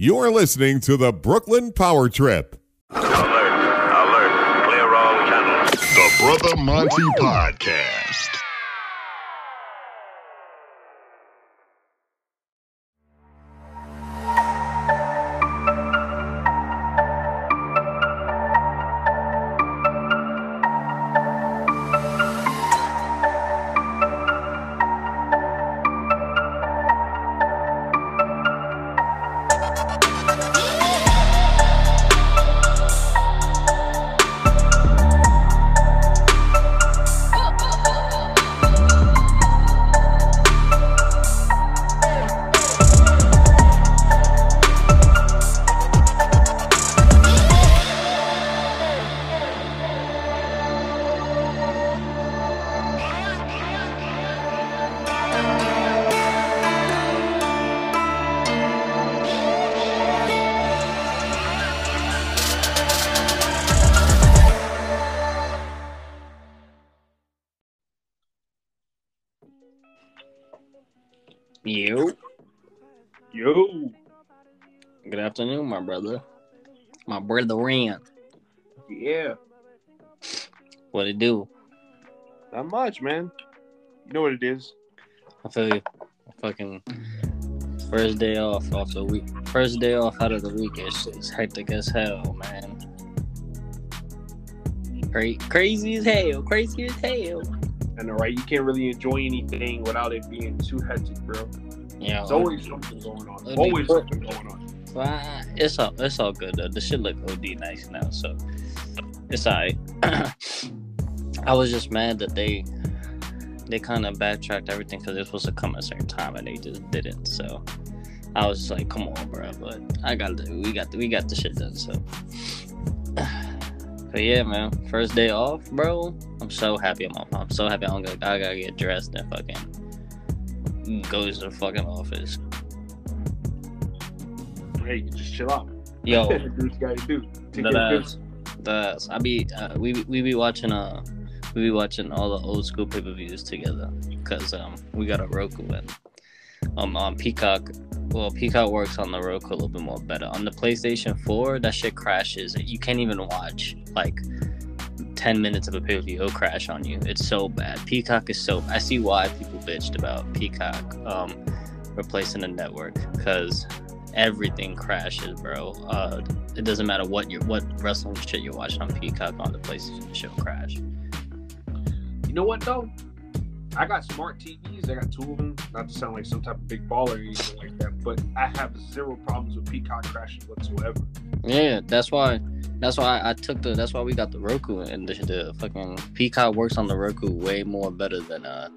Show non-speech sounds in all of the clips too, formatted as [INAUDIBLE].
You're listening to the Brooklyn Power Trip. Alert, alert, clear all channels. The Brother Monty Podcast. It do? not much, man. You know what it is. I feel you. Fucking first day off off the week. First day off out of the week. It's, it's hectic as hell, man. Cra- crazy as hell. Crazy as hell. I know, right? You can't really enjoy anything without it being too hectic, bro. Yeah. it's always something going on. Always something going on. I- it's all it's all good though. The shit look OD nice now, so it's alright. [CLEARS THROAT] I was just mad that they they kind of backtracked everything because it was supposed to come at a certain time and they just didn't. So I was just like, "Come on, bro!" But I got the, we got the, we got the shit done. So, [SIGHS] but yeah, man, first day off, bro. I'm so happy. I'm off. I'm so happy. I don't gotta, I gotta get dressed and fucking go to the fucking office. Hey, you just chill out. Yo, do what you gotta do. Take That care of ass. The I be uh, we we be watching uh we be watching all the old school pay per views together because um we got a Roku and um on Peacock. Well, Peacock works on the Roku a little bit more better. On the PlayStation 4, that shit crashes. You can't even watch like 10 minutes of a pay per view. It'll crash on you. It's so bad. Peacock is so. I see why people bitched about Peacock um replacing the network because everything crashes, bro. Uh, it doesn't matter what you what wrestling shit you're watching on Peacock on the PlayStation show crash. You know what though? I got smart TVs. I got two of them. Not to sound like some type of big baller or anything like that, but I have zero problems with Peacock crashing whatsoever. Yeah, that's why. That's why I took the. That's why we got the Roku and the, the fucking Peacock works on the Roku way more better than uh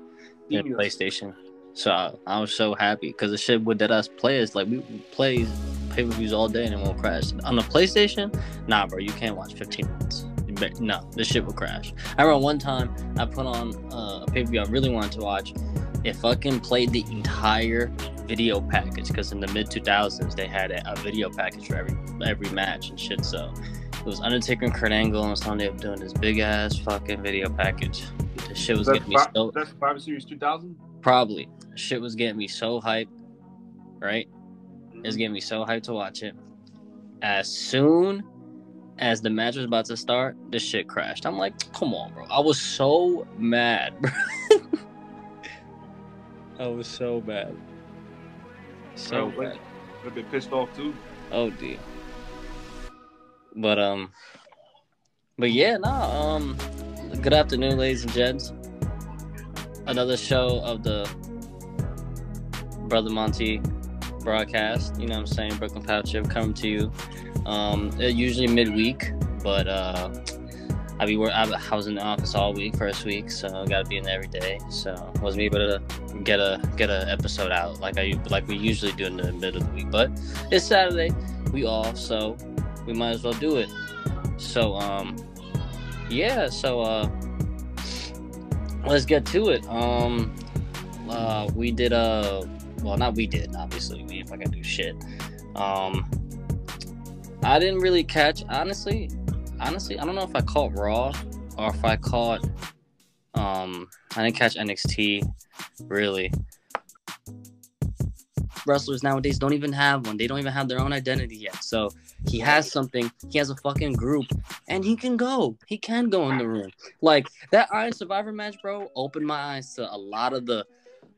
than. PlayStation. So I, I was so happy because the shit would let us players like we play pay per views all day and it won't crash. On the PlayStation, nah, bro, you can't watch 15 minutes. Bet- No, this shit will crash. I remember one time I put on uh, a pay per view I really wanted to watch. It fucking played the entire video package because in the mid 2000s they had a, a video package for every every match and shit. So it was Undertaker and Kurt Angle and Sunday up doing this big ass fucking video package. The shit was That's, getting me so that's Survivor Series 2000. probably shit was getting me so hyped, right? It was getting me so hyped to watch it. As soon as the match was about to start, the shit crashed. I'm like, come on, bro. I was so mad, [LAUGHS] bro. I was so bad. So Bro, bad. I've been pissed off too. Oh dear. But um but yeah, no, um good afternoon ladies and gents. Another show of the Brother Monty broadcast, you know what I'm saying, Brooklyn Power Trip coming to you. Um usually midweek, but uh I be work. I was in the office all week, first week, so I gotta be in there every day. So wasn't able to get a get a episode out like I like we usually do in the middle of the week. But it's Saturday, we off, so we might as well do it. So um yeah, so uh let's get to it. Um uh we did uh well not we did, obviously we if I can do shit. Um I didn't really catch honestly honestly I don't know if I caught Raw or if I caught um I didn't catch NXT really. wrestlers nowadays don't even have one. They don't even have their own identity yet. So he has something. He has a fucking group, and he can go. He can go in the room. Like that Iron Survivor match, bro, opened my eyes to a lot of the,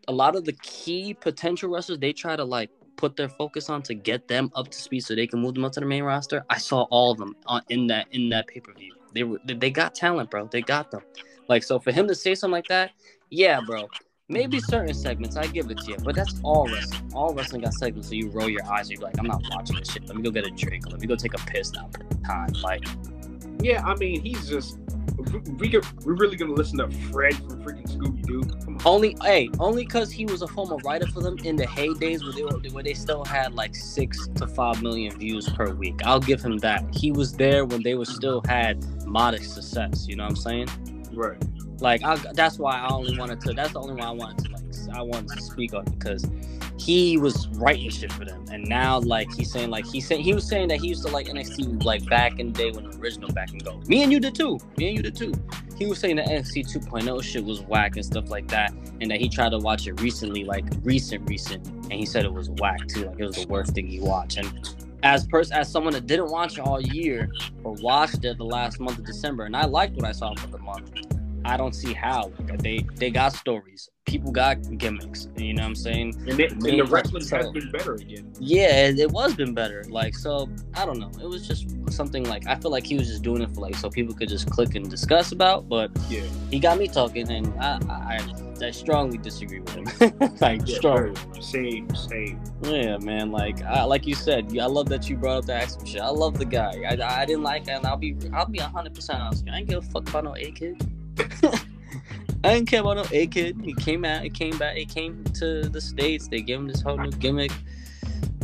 a lot of the key potential wrestlers. They try to like put their focus on to get them up to speed so they can move them up to the main roster. I saw all of them on in that in that pay per view. They were they got talent, bro. They got them. Like so for him to say something like that, yeah, bro. Maybe certain segments, I give it to you, but that's all wrestling. All wrestling got segments, so you roll your eyes. You're like, I'm not watching this shit. Let me go get a drink. Let me go take a piss now. Time, like, Yeah, I mean, he's just. We, could, we're really gonna listen to Fred from freaking Scooby Doo. Only, hey, only because he was a former writer for them in the heydays where they were, where they still had like six to five million views per week. I'll give him that. He was there when they were still had modest success. You know what I'm saying? Right. Like I, that's why I only wanted to. That's the only why I wanted to like. I wanted to speak on because he was writing shit for them, and now like he's saying like he said he was saying that he used to like NXT like back in the day when the original back and go. Me and you did too. Me and you did too. He was saying that NXT 2.0 shit was whack and stuff like that, and that he tried to watch it recently, like recent, recent, and he said it was whack too. Like it was the worst thing he watched. And as person, as someone that didn't watch it all year or watched it the last month of December, and I liked what I saw for the month. I don't see how. Like, uh, they they got stories. People got gimmicks. You know what I'm saying? And, and the wrestling so- has been better again. Yeah, it, it was been better. Like so, I don't know. It was just something like I feel like he was just doing it for like so people could just click and discuss about. But Yeah. he got me talking, and I I, I strongly disagree with him. [LAUGHS] like Yeah, strongly. Same, same. Yeah, man. Like, I, like you said, I love that you brought up the Axel shit. I love the guy. I, I didn't like, and I'll be, I'll be hundred percent honest. I ain't give a fuck about no A kid. I didn't care about no A kid. He came out, he came back, he came to the states. They gave him this whole new gimmick.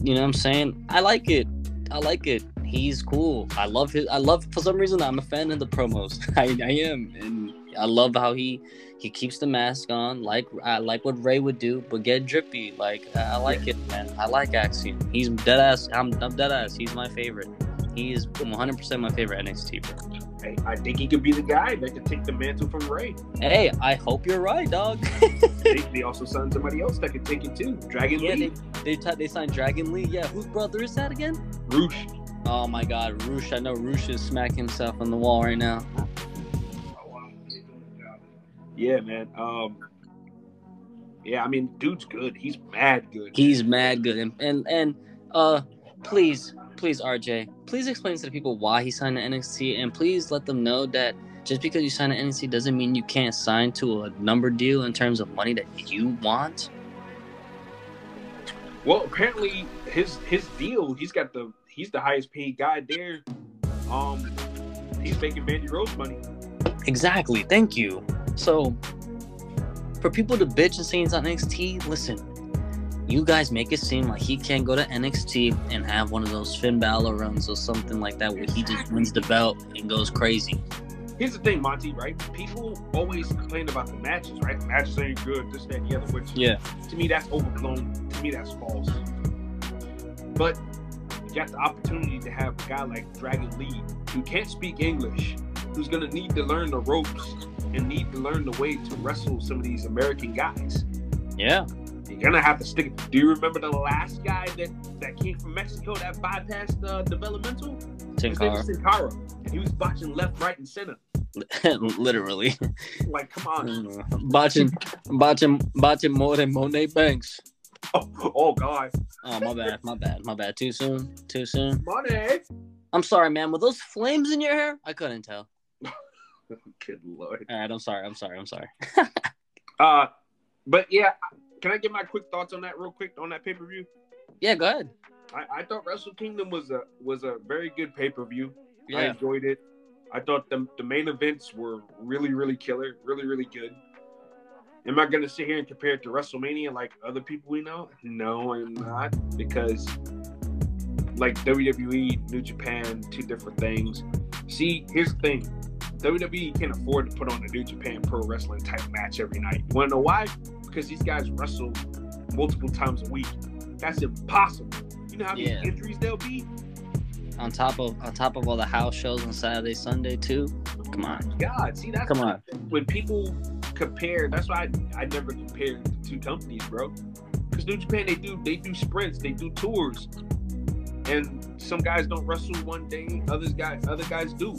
You know what I'm saying? I like it. I like it. He's cool. I love his. I love for some reason I'm a fan of the promos. [LAUGHS] I, I am, and I love how he he keeps the mask on, like I like what Rey would do, but get drippy. Like I I like it, man. I like Axiom. He's dead ass. I'm, I'm dead ass. He's my favorite. He is 100 percent my favorite NXT. Bro. Hey, I think he could be the guy that could take the mantle from Rey. Hey, I hope you're right, dog. [LAUGHS] they, they also signed somebody else that could take it too. Dragon yeah, Lee, they they, t- they signed Dragon Lee. Yeah, whose brother is that again? Rush. Oh my God, Rush. I know Rush is smacking himself on the wall right now. Yeah, man. Um, yeah, I mean, dude's good. He's mad good. He's mad good. And and, and uh, please, please, RJ, please explain to the people why he signed to NXT, and please let them know that just because you sign to NXT doesn't mean you can't sign to a number deal in terms of money that you want. Well, apparently his his deal, he's got the he's the highest paid guy there. Um, he's making Mandy Rose money. Exactly. Thank you. So, for people to bitch and say he's on NXT, listen, you guys make it seem like he can't go to NXT and have one of those Finn Balor runs or something like that where he just wins the belt and goes crazy. Here's the thing, Monty. Right? People always complain about the matches. Right? The Matches ain't good. This, that, and the other. Which Yeah. to me that's overblown. To me that's false. But you got the opportunity to have a guy like Dragon Lee who can't speak English, who's gonna need to learn the ropes and need to learn the way to wrestle some of these American guys. Yeah. Gonna have to stick. Do you remember the last guy that that came from Mexico that bypassed uh, developmental? Tin His name Cara. was Sin Cara, he was botching left, right, and center. [LAUGHS] Literally. Like, come on. [LAUGHS] Botching, botching, botching more than Monet Banks. Oh, [LAUGHS] oh God, Oh, my bad. My bad. My bad. Too soon. Too soon. money. I'm sorry, man. Were those flames in your hair? I couldn't tell. Good lord. All right. I'm sorry. I'm sorry. I'm sorry. Uh, but yeah, can I get my quick thoughts on that real quick on that pay per view? Yeah, go ahead. I, I thought Wrestle Kingdom was a was a very good pay per view. I enjoyed it. I thought the the main events were really really killer, really really good. Am I gonna sit here and compare it to WrestleMania like other people we know? No, I'm not because like WWE, New Japan, two different things. See, here's the thing. WWE can't afford to put on a New Japan Pro Wrestling type match every night. You wanna know why? Because these guys wrestle multiple times a week. That's impossible. You know how many Yeah. injuries there'll be? On top of on top of all the house shows on Saturday, Sunday too. Come on. God, see that's Come on. when people compare. That's why I, I never compare the two companies, bro. Because New Japan, they do they do sprints, they do tours, and some guys don't wrestle one day, others guys other guys do.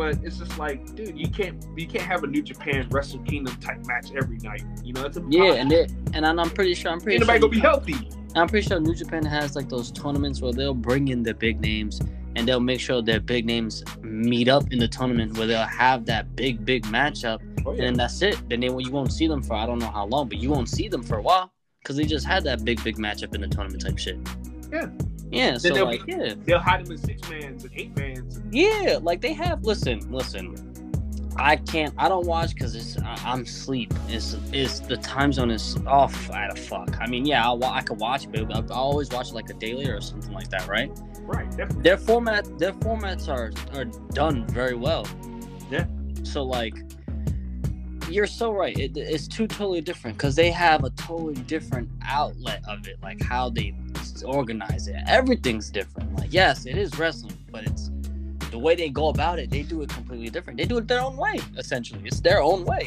But it's just like, dude, you can't you can't have a New Japan Wrestle Kingdom type match every night. You know, it's a Yeah, and it, and I'm pretty sure I'm pretty anybody sure gonna be healthy. I'm pretty sure New Japan has like those tournaments where they'll bring in the big names and they'll make sure their big names meet up in the tournament where they'll have that big big matchup Oh, and then that's it. Then they, you won't see them for I don't know how long, but you won't see them for a while because they just had that big big matchup in the tournament type shit. Yeah. Yeah. So they'll like be- yeah. They'll hide them in six mans and eight mans. Yeah, like they have. Listen, listen. I can't. I don't watch because it's. I, I'm sleep. It's. It's the time zone is off. At a fuck. I mean, yeah, I'll, I could watch, but I, I always watch like a daily or something like that, right? right, definitely. Their format. Their formats are are done very well. Yeah. So like, you're so right. It, it's two totally different because they have a totally different outlet of it, like how they organize it. Everything's different. Like, yes, it is wrestling, but it's the way they go about it. They do it completely different. They do it their own way. Essentially, it's their own way.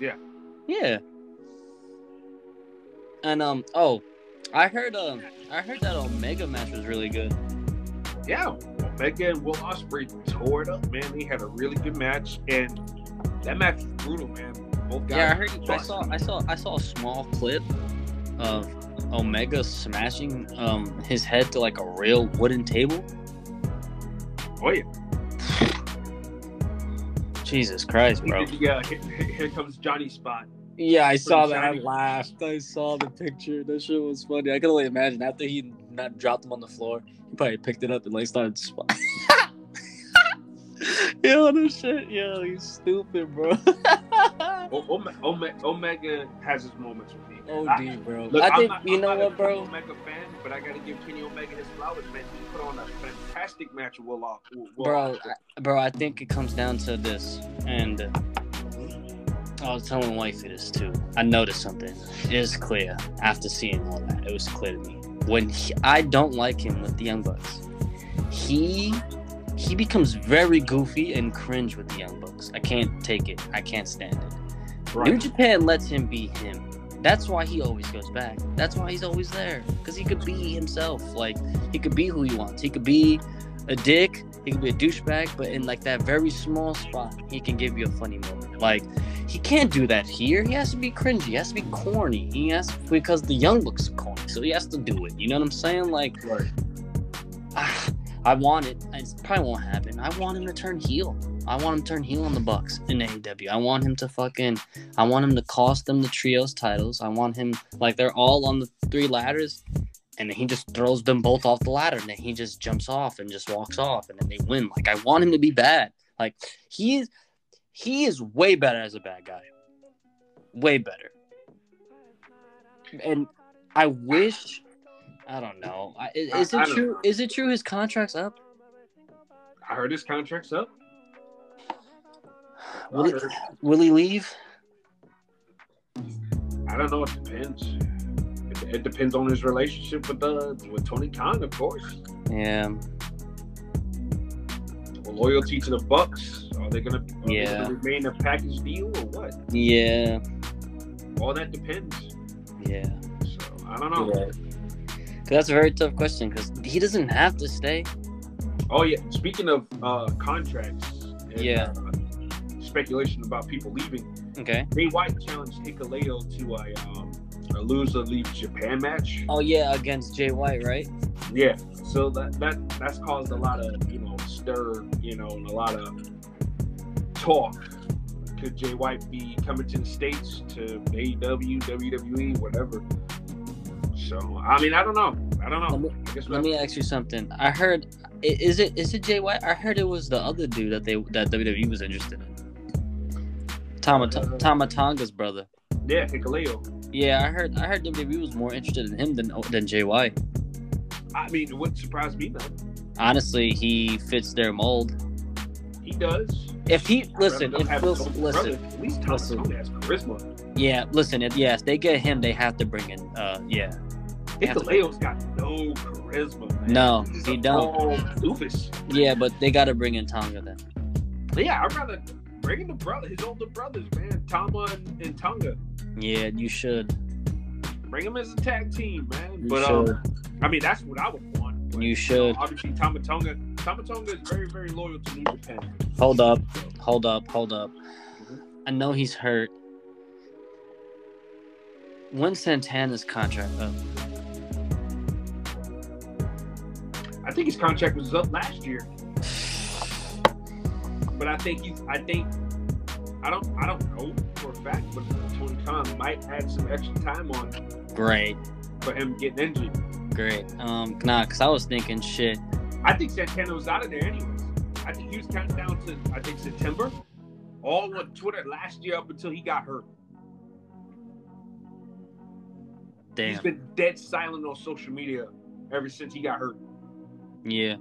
Yeah. Yeah. And um, oh, I heard um, I heard that Omega match was really good. Yeah, Omega and Will Ospreay tore it up, man. They had a really good match, and that match was brutal, man. Both guys. Yeah, I heard. I saw. I saw. I saw a small clip of Omega smashing um his head to like a real wooden table. Oh yeah, Jesus Christ, bro. Yeah, here, here comes Johnny Spot. Yeah, I saw that. I laughed. I saw the picture. That shit was funny. I can only imagine after he not dropped him on the floor, he probably picked it up and like started. Sp- [LAUGHS] Yo, this shit. Yo, he's stupid, bro. [LAUGHS] O- Ome- Ome- Omega has his moments with me. I- OD, bro. Look, I I'm think not, you I'm know what, bro. Omega fan, but I gotta give Kenny Omega his flowers, man. He put on a fantastic match with Will, Os- bro, I, bro, I think it comes down to this, and uh, I was telling wifey this too. I noticed something. It is clear after seeing all that. It was clear to me when he, I don't like him with the Young Bucks. He he becomes very goofy and cringe with the Young Bucks. I can't take it. I can't stand it. New Japan lets him be him. That's why he always goes back. That's why he's always there. Because he could be himself. Like, he could be who he wants. He could be a dick. He could be a douchebag. But in, like, that very small spot, he can give you a funny moment. Like, he can't do that here. He has to be cringy. He has to be corny. He has because the Young Bucks are corny. So he has to do it. You know what I'm saying? Like, Right. I want it. It probably won't happen. I want him to turn heel. I want him to turn heel on the Bucks in AEW. I want him to fucking. I want him to cost them the trios titles. I want him like they're all on the three ladders, and he just throws them both off the ladder, and then he just jumps off and just walks off, and then they win. Like I want him to be bad. Like he is. He is way better as a bad guy. Way better. And I wish. I don't know. I- Is, is I- I it don't true? know. Is it true his contract's up? I heard his contract's up. [SIGHS] Will I he, will he leave? I don't know. It depends. It, it depends on his relationship with uh, with Tony Khan, of course. Yeah. Loyalty to the Bucks. Are they gonna, are they Yeah. gonna remain a package deal or what? Yeah. All that depends. Yeah. So I don't know. Yeah. That's a very tough question because he doesn't have to stay. Oh yeah. Speaking of uh, contracts. and, Yeah. uh, speculation about people leaving. Okay. Jay White challenged Hikuleo to a, um, a loser leaves Japan match. Oh yeah, against Jay White, right? Yeah, so that that that's caused a lot of you know stir, you know, and a lot of talk. Could Jay White be coming to the states to AEW, WWE, whatever? So I mean, I don't know. I don't know. Let me- Let me ask you something. I heard, is it is it Jay White? I heard it was the other dude that they that WWE was interested in. Tama Uh, Tama Tonga's brother. yeah, Hikuleo. Yeah, I heard I heard WWE was more interested in him than than Jay White. I mean, it wouldn't surprise me none. Honestly, he fits their mold. He does. If he I'd listen, if have listen, brother. at least Thomas listen. Has charisma. yeah, listen. If, yes, they get him. They have to bring in. Uh, yeah. They have to bring- Hikuleo's got no charisma. Man. No, He's he don't. doofus. Yeah, but they got to bring in Tonga then. But yeah, I'd rather bring in the brother, his older brothers, man, Tama and, and Tonga. Yeah, you should. Bring him as a tag team, man. You but should. um, I mean, that's what I would want. But, You know, should. obviously, Tama Tonga. Tamatonga is very, very loyal to New Japan. Hold up, hold up, hold up. I know he's hurt. When Santana's contract up? I think his contract was up last year, but I think he's. I think. I don't. I don't know for a fact, but Tony Khan might add some extra time on Great, for him getting injured. great. Um, nah, cause I was thinking shit. I think Santana was out of there anyways. I think he was counting down to I think September, all on Twitter last year up until he got hurt. Damn. He's been dead silent on social media ever since he got hurt. Yeah.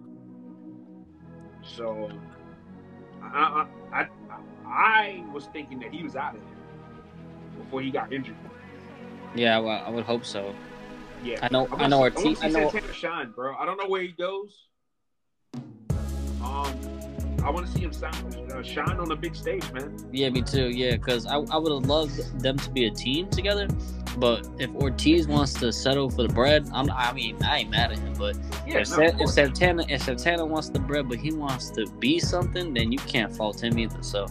So, I I, I, I was thinking that he was out of there before he got injured. Yeah. Well, I would hope so. Yeah, I know. I, I know team. see I know. Santana shine, bro. I don't know where he goes. Um, I want to see him shine, uh, shine on the big stage, man. Yeah, me too. Yeah, because I, I would have loved them to be a team together. But if Ortiz wants to settle for the bread, I'm. I mean, I ain't mad at him. But Yeah, if, no, Sa- if. Santana if Santana wants the bread, but he wants to be something, then you can't fault him either. So,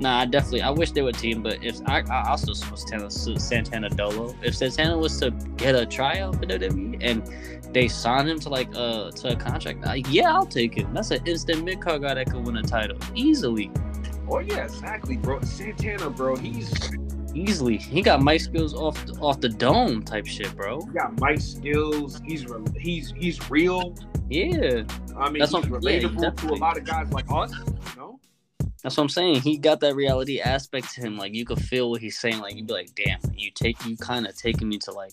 nah, I definitely I wish they were a team. But if I, I also Santana, Santana Dolo, if Santana was to get a tryout for WWE and they sign him to like uh to a contract, yeah, I'll take it. That's an instant mid card guy that could win a title easily, Oh yeah, exactly, bro. Santana, bro. He's easily. He got mic skills off off the dome type shit, bro. he got mic skills. He's re- he's he's real. Yeah, I mean, That's he's what- yeah, relatable to a lot of guys like us. You know? That's what I'm saying. He got that reality aspect to him. Like you could feel what he's saying. Like you'd be like, damn, you take you kind of taking me to like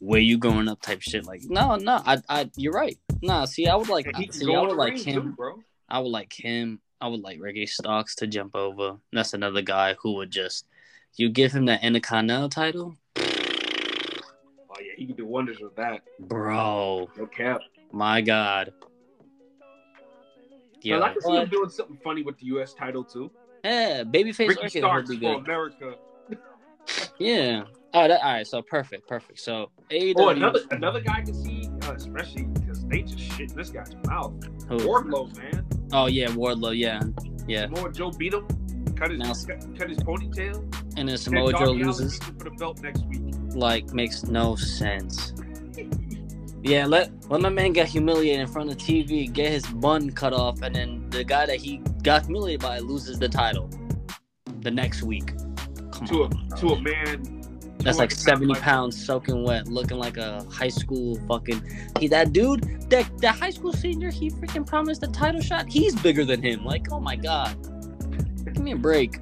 where you growing up type shit. Like no, no, I, I, you're right. Nah, see, I would like, And see, I would like him. too, bro. I would like him. I would like Ricky Starks to jump over. That's another guy who would just, you give him that Intercontinental title, Oh yeah, he can do wonders with that. bro. No cap. My God. Yeah, I can see him doing something funny with the U.S. title too. yeah, babyface Ricky Orchid would Starks be for. America. Yeah. Oh, that, all right. So perfect, perfect. So AEW. Oh, another another guy I can see, uh, especially because they just shit this guy's mouth. who? Wardlow, man. Oh yeah, Wardlow. Yeah, yeah. More Joe beat him. Cut his Now- cut, cut his ponytail. And then Samoa Joe loses. for the belt next week. Like makes no sense. Yeah, let let my man get humiliated in front of TV, get his bun cut off, and then the guy that he got humiliated by loses the title the next week. Come to on, a to a man. that's like seventy pounds soaking wet, looking like a high school fucking. He that dude, that that high school senior, he freaking promised a title shot. He's bigger than him. Like, oh my god, give me a break.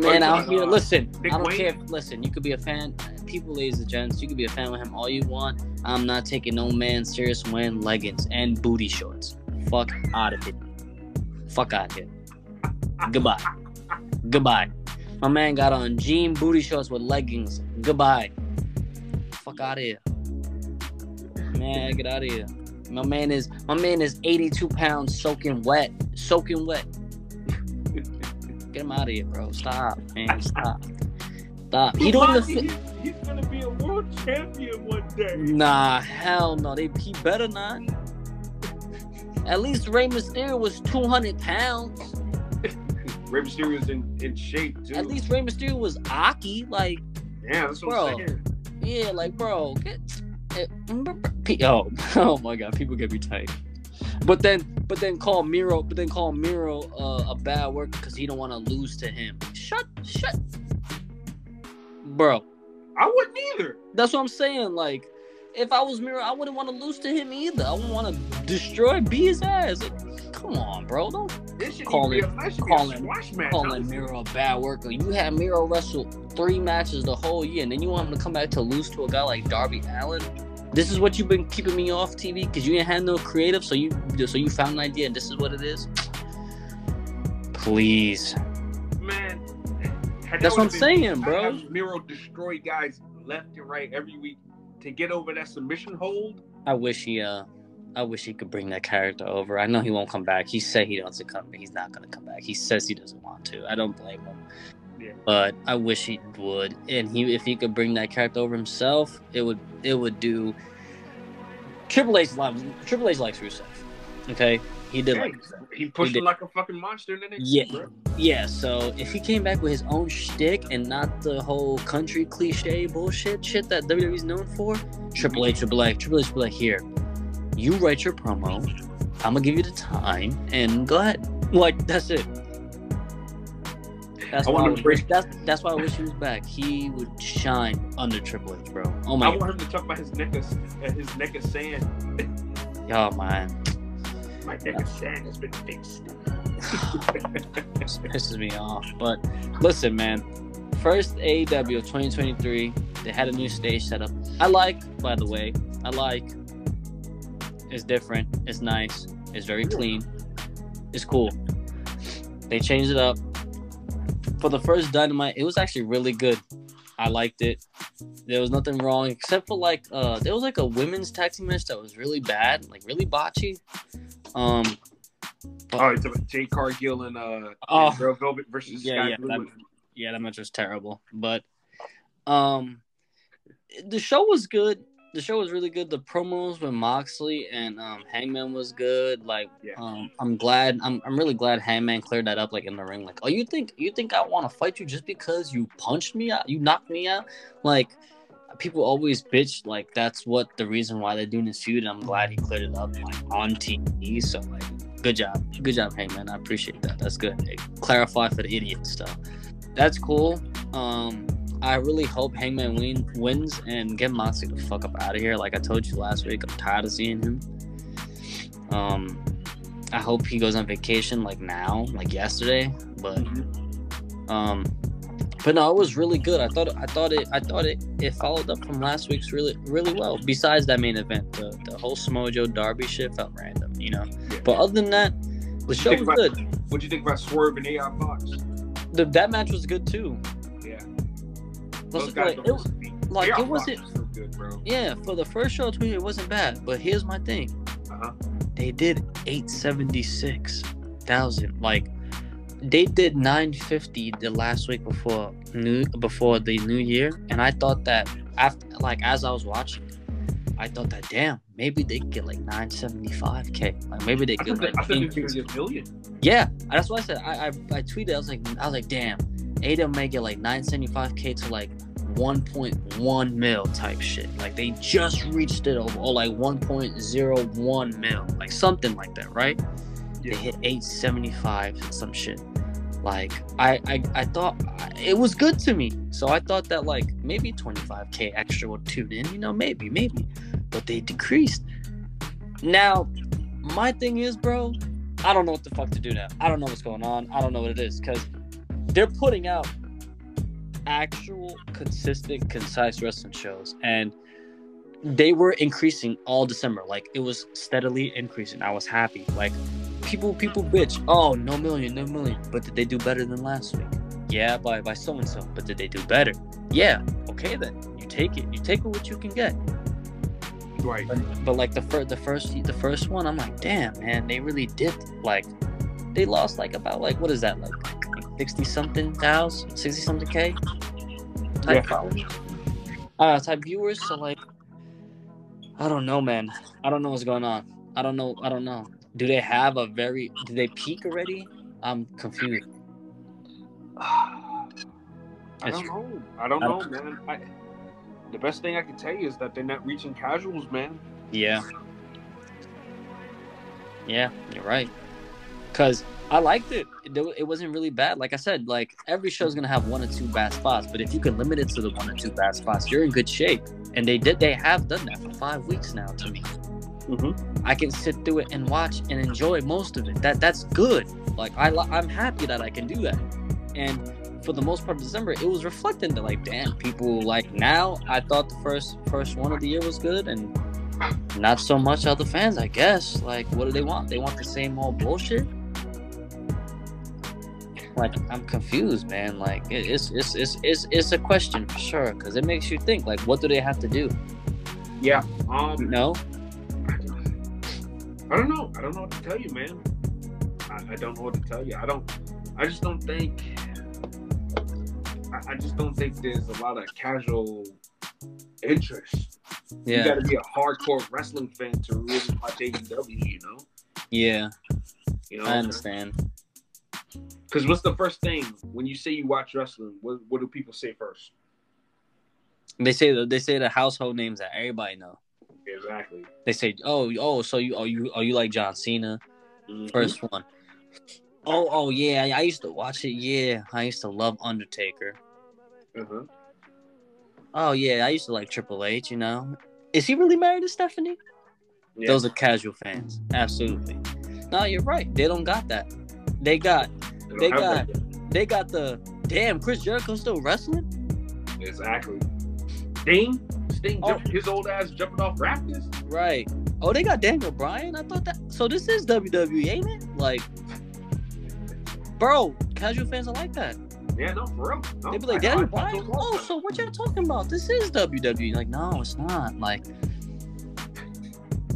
Man, out here, about, uh, listen. I don't Wayne? care. If, listen, you could be a fan. People, ladies and gents, you could be a fan with him all you want. I'm not taking no man serious wearing leggings and booty shorts. Fuck out of here. Fuck out of here. Goodbye. Goodbye. My man got on jean booty shorts with leggings. Goodbye. Fuck out of here. Man, get out of here. My man is my man is 82 pounds soaking wet. Soaking wet. Get him out of here, bro. Stop, man. [LAUGHS] Stop. Stop. He don't even fit. He's, he's gonna be a world champion one day. Nah, hell no. They he better not. At least Rey Mysterio was 200 pounds. [LAUGHS] Rey Mysterio's in, in shape too. At least Rey Mysterio was Aki. Like, yeah, that's what Bro. I'm saying. yeah, like, bro, get. eh, P- [LAUGHS] Oh, oh my God, people get me tight. But then, but then call Miro, but then call Miro uh, a bad worker because he don't want to lose to him. Shut, shut, bro. I wouldn't either. That's what I'm saying. Like, if I was Miro, I wouldn't want to lose to him either. I wouldn't want to destroy, be his ass. Like, come on, bro. Don't This should Call be a, it- call be a it- squash match. call honestly. Miro a bad worker. You had Miro wrestle three matches the whole year, and then you want him to come back to lose to a guy like Darby Allin. This is what you've been keeping me off TV because you didn't have no creative, so you so you found an idea, and this is what it is. Please, Man, That's what I'm saying, bro. Miro destroy guys left and right every week to get over that submission hold. I wish he uh, I wish he could bring that character over. I know he won't come back. He said he wants to come, but he's not gonna come back. He says he doesn't want to. I don't blame him. Yeah. But I wish he would, and he if he could bring that character over himself, it would it would do. Triple H loves Triple H likes Rusev. Okay, he did Hey, like he pushed him like a fucking monster in the next. Yeah. bro. yeah. So if he came back with his own shtick and not the whole country cliche bullshit shit that WWE's known for, Triple mm-hmm. H would be like Triple H would be like, here, you write your promo. I'm gonna give you the time and go ahead. Like that's it. That's I why want him wish, to break- that's that's why I wish he was back. He would shine under Triple H, bro. Oh my! I want him to talk about his neck of uh, his neck of sand. [LAUGHS] Oh man. My neck of sand has been fixed. [LAUGHS] This pisses me off. But listen, man. First AEW of 2023. They had a new stage setup. I like, by the way. I like. It's different. It's nice. It's very clean. It's cool. They changed it up. For the first Dynamite, it was actually really good. I liked it. There was nothing wrong except for like uh there was like a women's tag team match that was really bad, like really botchy. Um Oh, it's about Jade Cargill and uh, Oh. and Velvet versus Yeah, Sky yeah, Blue. that- yeah, that match was terrible. But um the show was good. The show was really good. The promos with Moxley and um Hangman was good. Like Yeah. um I'm glad I'm I'm really glad Hangman cleared that up like in the ring. Like, oh you think you think I wanna fight you just because you punched me out? You knocked me out? Like people always bitch like that's what the reason why they're doing this feud. And I'm glad he cleared it up like on TV. So like good job. Good job, Hangman. I appreciate that. That's good. Clarify for the idiot stuff. That's cool. Um, I really hope Hangman win, wins and get Moxley the fuck up out of here. Like I told you last week, I'm tired of seeing him. Um, I hope he goes on vacation like now, like yesterday. But um, but no, it was really good. I thought I thought it I thought it it followed up from last week's really really well. Besides that main event, the the whole Samoa Joe Darby shit felt random, you know. Yeah. But other than that, the show was about- good. What'd you think about Swerve and AR Fox? The, that match was good too. Yeah, those guys like, don't it, like, it wasn't- so good, bro. yeah, for the first show me, it wasn't bad. But here's my thing: Uh-huh. they did eight seventy six thousand. Like they did nine fifty the last week before new before the new year, and I thought that after like as I was watching, I thought that damn maybe they could get like nine seventy five k. Like maybe they could like I thought they gonna get a million. Yeah, that's what I said. I I, I tweeted. I was like, I was like, damn, Ada may get like 975k to like 1.1 mil type shit. Like they just reached it over, or like 1.01 mil, like something like that, right? Yeah. They hit 875 some shit. Like I, I, I thought it was good to me, so I thought that like maybe 25k extra would tune in, you know, maybe, maybe, but they decreased. Now, my thing is, bro, I don't know what the fuck to do now. I don't know what's going on. I don't know what it is because they're putting out actual, consistent, concise wrestling shows, and they were increasing all December. Like it was steadily increasing. I was happy. Like people, people bitch. Oh, no million, no million. But did they do better than last week? Yeah, by by so and so. But did they do better? Yeah. Okay then. You take it. You take what you can get. Right. But, but like the first, the first, the first one, I'm like, damn, man, they really dipped. Like, they lost like about like what is that like, sixty something thousand, sixty something k type Yeah. followers, uh, type viewers. So like, I don't know, man. I don't know what's going on. I don't know. I don't know. Do they have a very? Do they peak already? I'm confused. [SIGHS] I don't know. I don't know, man. I, the best thing I can tell you is that they're not reaching casuals, man. Yeah. Yeah, you're right. Cause I liked it. it. It wasn't really bad. Like I said, like every show's gonna have one or two bad spots, but if you can limit it to the one or two bad spots, you're in good shape. And they did. They have done that for five weeks now. To me, Mm-hmm. I can sit through it and watch and enjoy most of it. That that's good. Like I, I'm happy that I can do that. And for the most part of December, it was reflecting that like, damn, people like now. I thought the first first one of the year was good, and not so much other fans. I guess. Like, what do they want? They want the same old bullshit. Like, I'm confused, man. Like, it's, it's it's it's it's a question for sure because it makes you think. Like, what do they have to do? Yeah. Um. No. I don't know. I don't know what to tell you, man. I, I don't know what to tell you. I don't. I just don't think. I, I just don't think there's a lot of casual interest. Yeah. You got to be a hardcore wrestling fan to really watch AEW. You know, yeah, you know. I understand. Because what's the first thing when you say you watch wrestling? What, what do people say first? They say the, they say the household names that everybody know. Exactly. They say, oh, oh, so you, oh, you, oh, you like John Cena? Mhm. First one. Oh, oh yeah, I used to watch it. Yeah, I used to love Undertaker. Uh-huh. Oh yeah, I used to like Triple H. You know, is he really married to Stephanie? Yeah. Those are casual fans. Absolutely. No, you're right. They don't got that. They got they got- they got the damn Chris Jericho still wrestling. exactly. Sting, Sting, Oh. his old ass jumping off rafters. Right. Oh, they got Daniel Bryan. I thought that. So this is WWE, ain't it? Like, bro, casual fans are like that. Yeah, no, for real. No, They be like, Daniel Bryan. Oh, so what y'all talking about? This is WWE. Like, no, it's not. Like,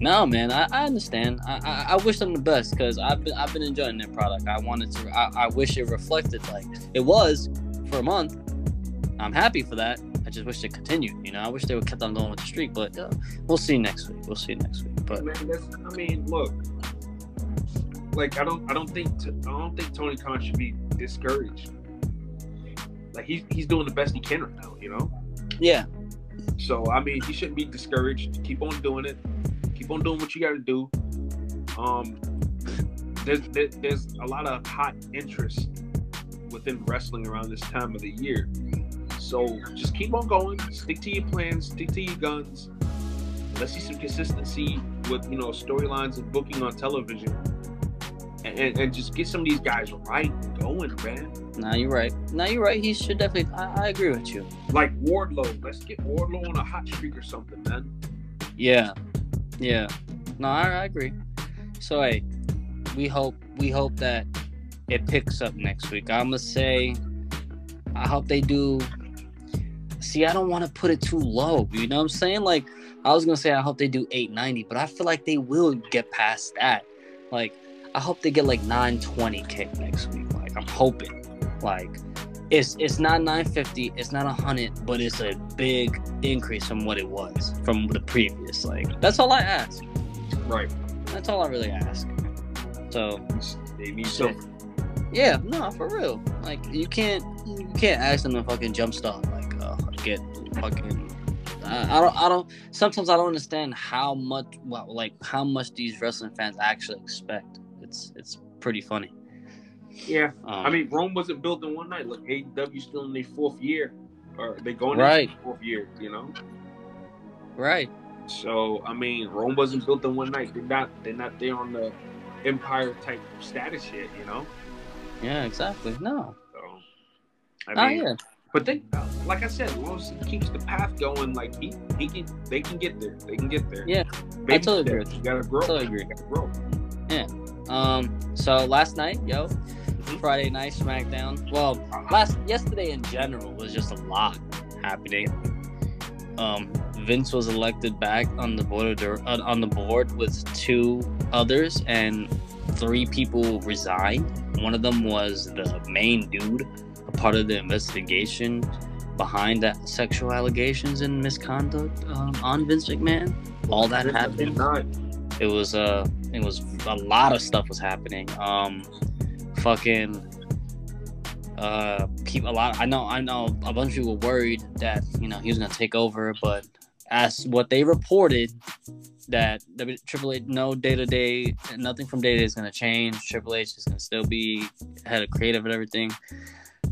no, man. I, I understand. I, I I wish them the best because I've been I've been enjoying their product. I wanted to. I, I wish it reflected like it was for a month. I'm happy for that. I just wish it continued. You know, I wish they would kept on going with the streak. But uh, we'll see next week. We'll see next week. But man, that's, I mean, look, like I don't, I don't think, t- I don't think Tony Khan should be discouraged. Like he's he's doing the best he can right now, you know. yeah, So I mean, he shouldn't be discouraged. Keep on doing it. Keep on doing what you got to do. Um, there's there's a lot of hot interest within wrestling around this time of the year. So just keep on going. Stick to your plans. Stick to your guns. Let's see some consistency with you know storylines and booking on television, and, and, and just get some of these guys right going, man. now you're right. Now you're right. He should definitely. I, I agree with you. Like Wardlow. Let's get Wardlow on a hot streak or something, man. Yeah, yeah. No, I, I agree. So hey, we hope we hope that it picks up next week. I'm gonna say, I hope they do. See, I don't want to put it too low. You know what I'm saying? Like, I was gonna say I hope they do 890, but I feel like they will get past that. Like, I hope they get like 920k next week. Like, I'm hoping. Like, it's it's not 950, it's not 100, but it's a big increase from what it was from the previous. Like, that's all I ask. Right. That's all I really ask. So, Maybe So- yeah, no, for real. Like, you can't you can't ask them to fucking jump jumpstart. Like, uh, get fucking. I, I don't. I don't. Sometimes I don't understand how much. Well, like how much these wrestling fans actually expect. It's it's pretty funny. Yeah. Um, I mean, Rome wasn't built in one night. Look, AEW still in their fourth year, or they going Right. fourth year. You know. right. So I mean, Rome wasn't built in one night. They're not. They're not there on the empire type status yet. You know. Yeah, exactly. No. So. Oh I mean, yeah. but they, like I said, as he keeps the path going, like he, he can, they can get there. They can get there. Yeah, Baby I totally agree steps. You gotta grow. Totally agree. You gotta grow. Um. So last night, yo, Friday night SmackDown. Well, last yesterday in general was just a lot happening. Um, Vince was elected back on the board of on the board with two others, and three people resigned. One of them was the main dude, a part of the investigation behind that sexual allegations and misconduct um, on Vince McMahon. All that happened it was uh it was a lot of stuff was happening um fucking uh keep a lot i know i know a bunch of people were worried that you know he was gonna take over but as what they reported that the triple h no day-to-day nothing from day-to-day is gonna change. Triple h is gonna still be head of creative and everything.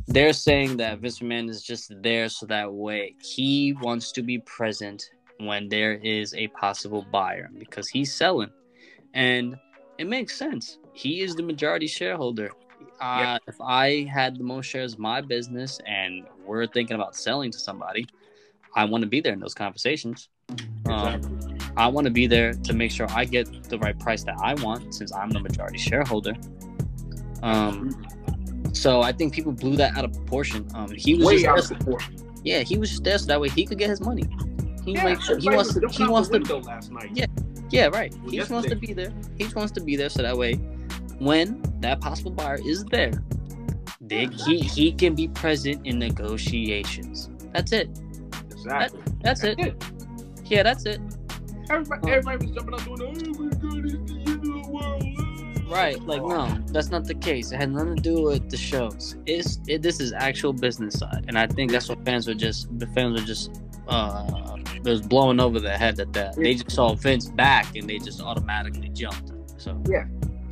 They're saying that Vince McMahon is just there so that way he wants to be present when there is a possible buyer because he's selling. And it makes sense. He is the majority shareholder uh, if i had the most shares of my business and we're thinking about selling to somebody i want to be there in those conversations um, i want to be there to make sure i get the right price that i want since i'm the majority shareholder um, so i think people blew that out of proportion um, he was Way just out there of proportion. yeah, he was just there so that way he could get his money. He Yeah, like he wants to he wants to last night. Yeah. yeah right. Well, He just wants to be there. He just wants to be there so that way when that possible buyer is there, They, he he can be present in negotiations. That's it. Exactly. That's it. Yeah, that's it. Everybody, everybody was jumping up doing, oh my god, it's the end of the world. Right, like no, that's not the case. It had nothing to do with the shows. It's it, this is actual business side, and I think that's what fans were just the fans were just uh it was blowing over their head at that. They just saw Vince back and they just automatically jumped. So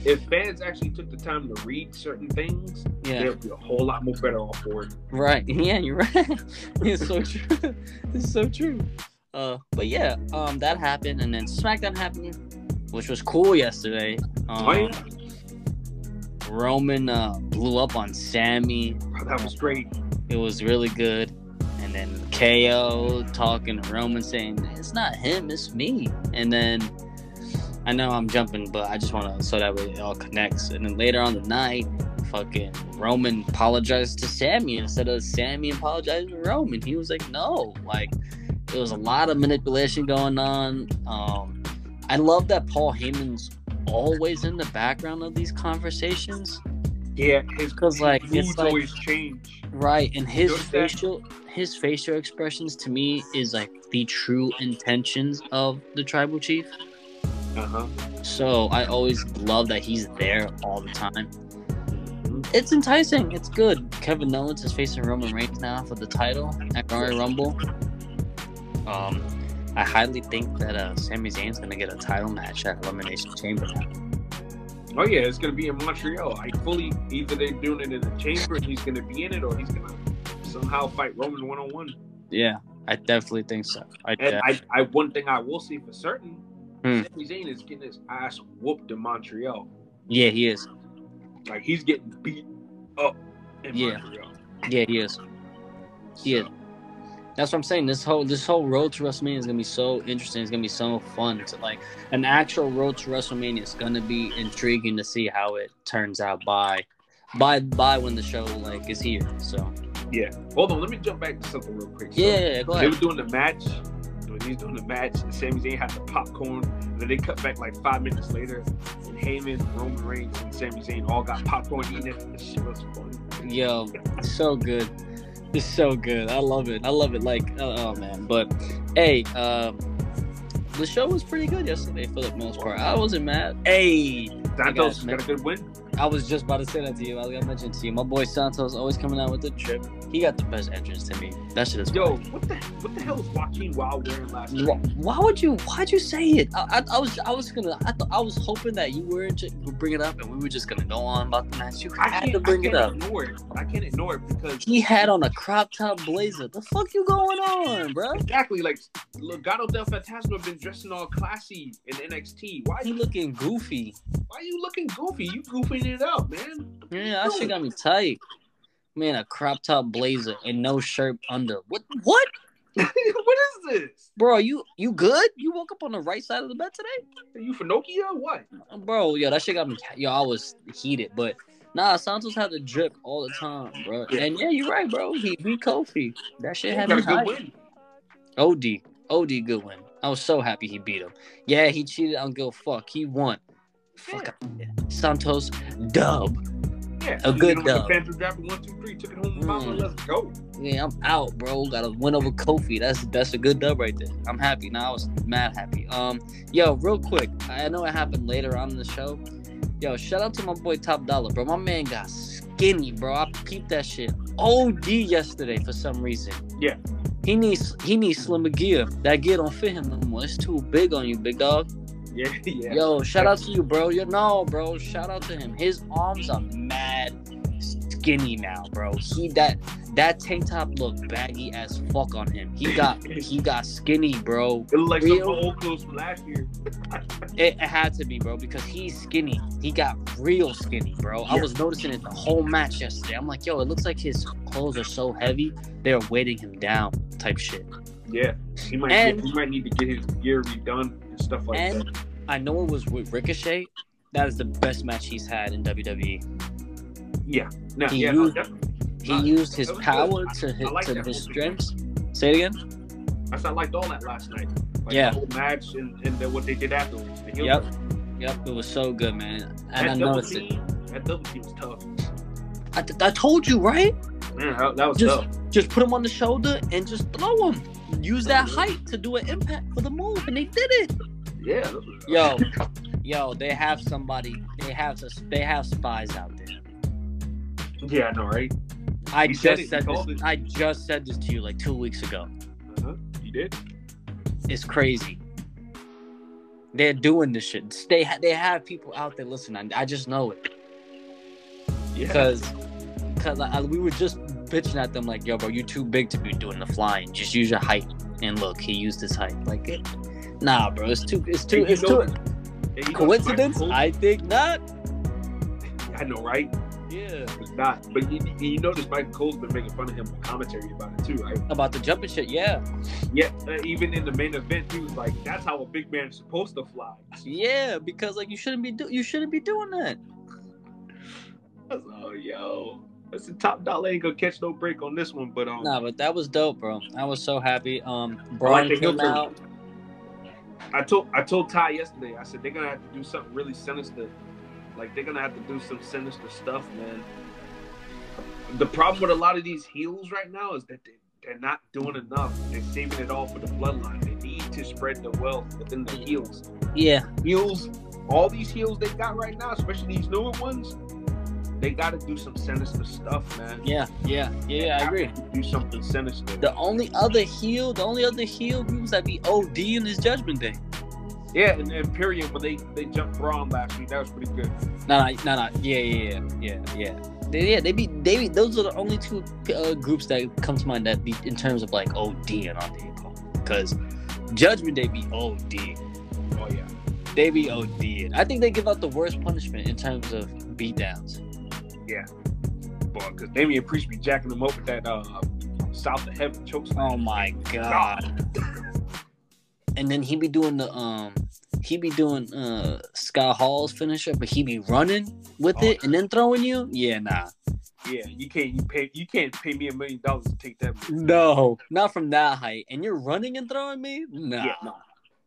If fans actually took the time to read certain things, yeah, they'd be a whole lot more better off for it. right. [LAUGHS] Yeah, you're right. [LAUGHS] it's so true. [LAUGHS] It's so true. Uh, but yeah, um, that happened, and then SmackDown happened, which was cool yesterday. Um, Oh, yeah. Roman uh, blew up on Sami. That was great. It was really good. And then KO talking to Roman saying, It's not him, it's me. And then I know I'm jumping, but I just want to so that way it all connects. And then later on the night, fucking Roman apologized to Sami instead of Sami apologizing to Roman. He was like, No. Like, there was a lot of manipulation going on. Um, I love that Paul Heyman's always in the background of these conversations. Yeah, his 'Cause, like, his moods like- always change. Right, and his Notice that? facial his facial expressions to me is like the true intentions of the tribal chief. So I always love that he's there all the time. It's enticing. It's good. Kevin Owens is facing Roman Reigns now for the title at Royal Rumble. Um, I highly think that uh, Sami Zayn's gonna get a title match at Elimination Chamber. Oh yeah, it's gonna be in Montreal. I fully either they're doing it in the chamber and he's gonna be in it, or he's gonna somehow fight Roman one on one. Yeah, I definitely think so. I, And def- I, I, one thing I will see for certain, Hmm. Sami Zayn is getting his ass whooped in Montreal. yeah, he is. Like he's getting beat up in Yeah. Montreal. Yeah, he is. He is. That's what I'm saying. This whole this whole road to WrestleMania is gonna be so interesting. It's gonna be so fun. To like an actual road to WrestleMania is gonna be intriguing to see how it turns out by by by when the show like is here. So yeah. Hold on, let me jump back to something real quick. So, yeah, yeah, yeah, They were doing the match. When he was doing the match, and Sami Zayn had the popcorn. And then they cut back like five minutes later, and Heyman, Roman Reigns, and Sami Zayn all got popcorn eating it. This shit was funny. Yo, so good. It's so good. I love it. I love it. Like oh, oh man. But hey, um, the show was pretty good yesterday for the most part. I wasn't mad. Hey, Santos got a good win. I was just about to say that to you. I was gonna mention to you. My boy Santos always coming out with the trip. He got the best entrance to me. That shit is Yo, what the what the hell is Joaquin Wilde wearing last night? why would you? Why'd you say it? I, I, I was, I was gonna, I thought, I was hoping that you were to bring it up, and we were just gonna go on about the match. You I had to bring I it up. ignore it. I can't ignore it because He had on a crop top blazer. The fuck you going on, bro? exactly like Legado del Fantasma been dressing all classy in NXT. Why are you looking goofy. why are you looking goofy? You goofing it up, man. Yeah, that shit got me tight. Man, a crop top blazer and no shirt under. What? What? [LAUGHS] what is this? Bro, you you good? You woke up on the right side of the bed today? Are you for Nokia or what? Uh, bro, yo, that shit got me. Yo, I was heated, but nah, Santos had the drip all the time, bro. Yeah. And yeah, you're right, bro. He beat Kofi. That shit had me good win. OD, OD, good win. I was so happy he beat him. Yeah, he cheated. I don't give a fuck. He won. Fuck out here. Santos dub. Yeah, A good dub. Dropped it one, two, three, took it home. Mm. Mama, let's go. Yeah, I'm out, bro. Got a win over Kofi. That's that's a good dub right there. I'm happy. Now I was mad happy. Um, yo, real quick. I know it happened later on in the show. Yo, shout out to my boy Top Dollar, bro. My man got skinny, bro. I peeped that shit. OD yesterday for some reason. Yeah. He needs he needs slimmer gear. That gear don't fit him no more. It's too big on you, big dog. [LAUGHS] Yeah, yeah. Yo, shout out to you, bro. Yo, no, bro. Shout out to him. His arms are mad skinny now, bro. He that that tank top looked baggy as fuck on him. He got [LAUGHS] he got skinny, bro. It looked like Real- some old clothes from last year. It, it had to be, bro, because he's skinny. He got real skinny, bro. I was noticing it the whole match yesterday. I'm like, yo, it looks like his clothes are so heavy they're weighting him down, type shit. Yeah, he might And- get, he might need to get his gear redone and stuff like And that. I know it was with Ricochet. That is the best match he's had in WWE. Yeah, no, he yeah, used- definitely. He Uh, used his power good. to hit like to his strengths. Say it again. I said I liked all that last night. Like Yeah. the whole match and, and then what they did afterwards. The Yep. Yep, it was so good, man. And That I noticed it. team, that double team was tough. I, I told you, right? Man, that, that was Just tough. just put him on the shoulder and just throw him. Use that height to do an impact for the move, and they did it. Yeah. Yo, yo, they have somebody. They have they have spies out there. Yeah, I know, right? I He said just it, said this. it. I just said this to you like two weeks ago. Uh-huh. You did? It's crazy. They're doing this shit. They ha- they have people out there listening. I just know it Yeah. because because I, we were just bitching at them like, yo, bro, you're too big to be doing the flying. Just use your height. And look, he used his height. Like, it, nah, bro, it's too it's too it's too coincidence. I think not. I know, right? Yeah. It's not. But you, you notice Michael Cole's been making fun of him on commentary about it too, right? About the jumping shit, yeah. Yeah. Uh, even in the main event, he was like, "That's how a big man's supposed to fly." Yeah, because like you shouldn't be do you shouldn't be doing that. I was like, oh, yo, the top dollar ain't gonna catch no break on this one. But um, Nah, but that was dope, bro. I was so happy. Um, I like Braun the heel came out. I told I told Ty yesterday. I said they're gonna have to do something really sinister. Like they're gonna have to do some sinister stuff, man. The problem with a lot of these heels right now is that they, they're not doing enough. They're saving it all for the bloodline. They need to spread the wealth within the heels. Yeah, Heels, all these heels they got right now, especially these newer ones, they got to do some sinister stuff, man. yeah, yeah, yeah, yeah. I agree. Do something sinister. The only other heel, the only other heel groups that be OD in this Judgment Day. yeah, and Imperium when they they jumped Braun last week, that was pretty good. No, no, no, no. Yeah, yeah, yeah, yeah, yeah. They, yeah, they be they be, those are the only two uh, groups that come to mind that be in terms of like OD and on the because Judgment Day be OD. Oh yeah. They be OD. I think they give out the worst punishment in terms of beatdowns. Boy, because Damian Priest be jacking them up with that uh, South of Heaven choke slam. Oh my god. And then he be doing the um he be doing uh Scott Hall's finisher, but he be running with Oh. it and then throwing you? Yeah, nah. Yeah, you can't you pay you can't pay me a million dollars to take that. No, not from that height. And you're running and throwing me? Nah. Yeah, no.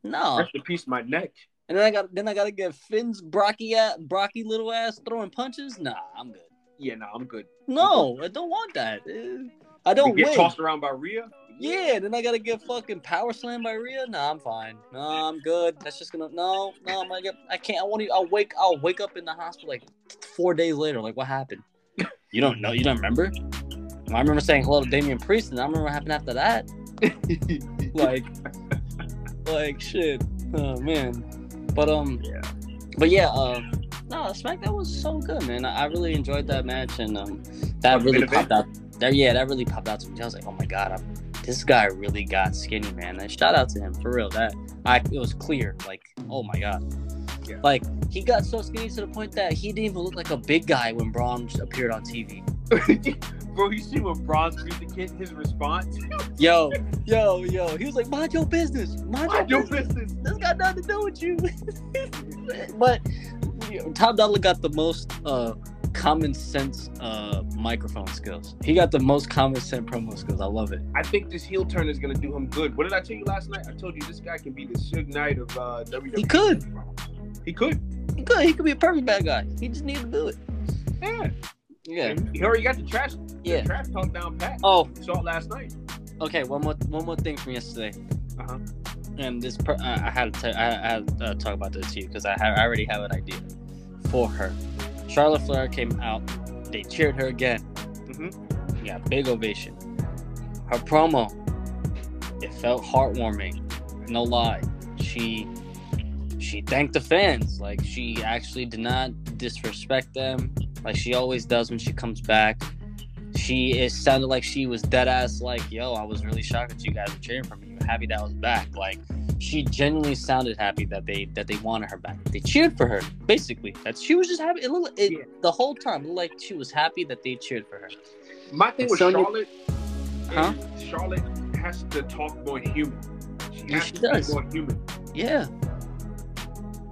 No. Rest in peace, my neck. And then I got then I gotta get Finn's Brocky at Brocky little ass throwing punches? Nah, I'm good. Yeah, no, I'm good. No, I don't want that. Uh, I don't want to get win. tossed around by Rhea. Yeah, then I gotta get fucking power slammed by Rhea. Nah, I'm fine. No, I'm good. That's just gonna no, no. I'm gonna get. I can't. I want to. I'll wake. I'll wake up in the hospital like four days later. Like what happened? [LAUGHS] You don't know. You don't remember? I remember saying hello to Damian Priest, and I remember what happened after that. [LAUGHS] Like, like shit. Oh man. But um. Yeah. But yeah. Um. No, SmackDown was so good, man. I, I really enjoyed that match, and um, that really popped out. That yeah, that really popped out to me. I was like, oh my god, I'm, this guy really got skinny, man. And shout out to him for real. That I it was clear, like, oh my god, Yeah. like he got so skinny to the point that he didn't even look like a big guy when Braun appeared on TV. [LAUGHS] Bro, you see when Braun beat the kid, his response? [LAUGHS] Yo, yo, yo, he was like, mind your business, mind, Mind your your business. business. This got nothing to do with you. [LAUGHS] but Top Dollar got the most uh common sense uh microphone skills. He got the most common sense promo skills. I love it. I think this heel turn is gonna do him good. What did I tell you last night? I told you this guy can be the Suge Knight of uh, WWE. He could. He could. He could. He could be a perfect bad guy. He just needs to do it. Yeah. Yeah. He already got the trash. Yeah. The trash talk down pat. Oh, saw it last night. okay. One more. One more thing from yesterday. Uh-huh. And this, per- I, I had to. T- I, I had to uh, talk about this to you because I, ha- I already have an idea for her. Charlotte Flair came out. They cheered her again. Mhm. Yeah, big ovation. Her promo, it felt heartwarming. No lie. She she thanked the fans. Like she actually did not disrespect them, like she always does when she comes back. She it sounded like she was dead ass like, yo, I was really shocked that you guys were cheering for me. I'm happy that I was back. Like she genuinely sounded happy that they that they wanted her back. They cheered for her, basically. That she was just happy. It looked it, Yeah. the whole time. It looked like she was happy that they cheered for her. My thing And with Sonya- Charlotte, Huh? is Charlotte has to talk more human. She has she to does. be more human. Yeah,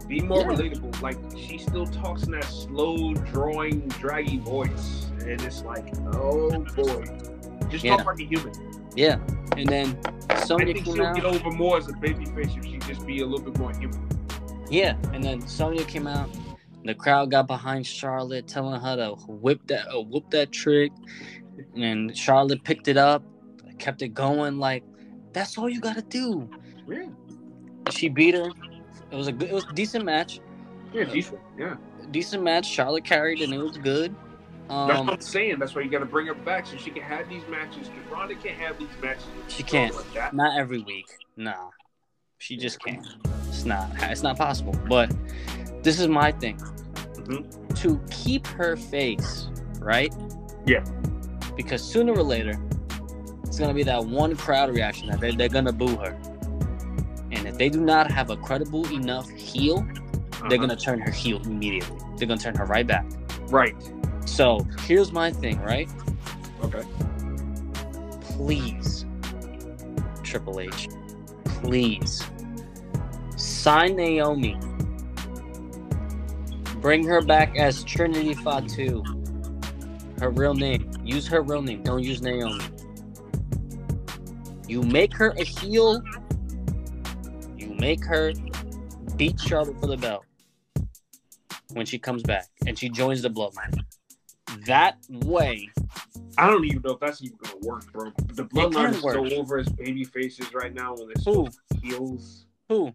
Be more Yeah. relatable. Like she still talks in that slow, drawing, draggy voice, and it's like, oh boy, just Yeah. talk like a human. yeah. And then I think she'll out. get over more as a babyface if she just be a little bit more human. Yeah, and then Sonya came out. The crowd got behind Charlotte, telling her to whip that, uh, whoop that trick, and Charlotte picked it up, kept it going. Like that's all you gotta do. Yeah, She beat her. It was a good, it was a decent match. yeah, decent. Yeah, Decent match. Charlotte carried, and it was good. That's Um, what I'm saying. That's why you got to bring her back so she can have these matches. Because Ronda can't have these matches. She can't. Like that. not every week. Nah, she just can't. It's not. It's not possible. But this is my thing. Mhm. To keep her face, right? Yeah. Because sooner or later, it's gonna be that one crowd reaction that they're, they're gonna boo her. And if they do not have a credible enough heel, they're Uh-huh. gonna turn her heel immediately. They're gonna turn her right back. Right. So here's my thing, right? Okay. please, Triple H, please sign Naomi. Bring her back as Trinity Fatu. Her real name. Use her real name. Don't use Naomi. You make her a heel. You make her beat Charlotte for the belt when she comes back and she joins the bloodline. That way, I don't even know if that's even gonna work, bro. The bloodline is so over as baby faces right now when they're so heels. who?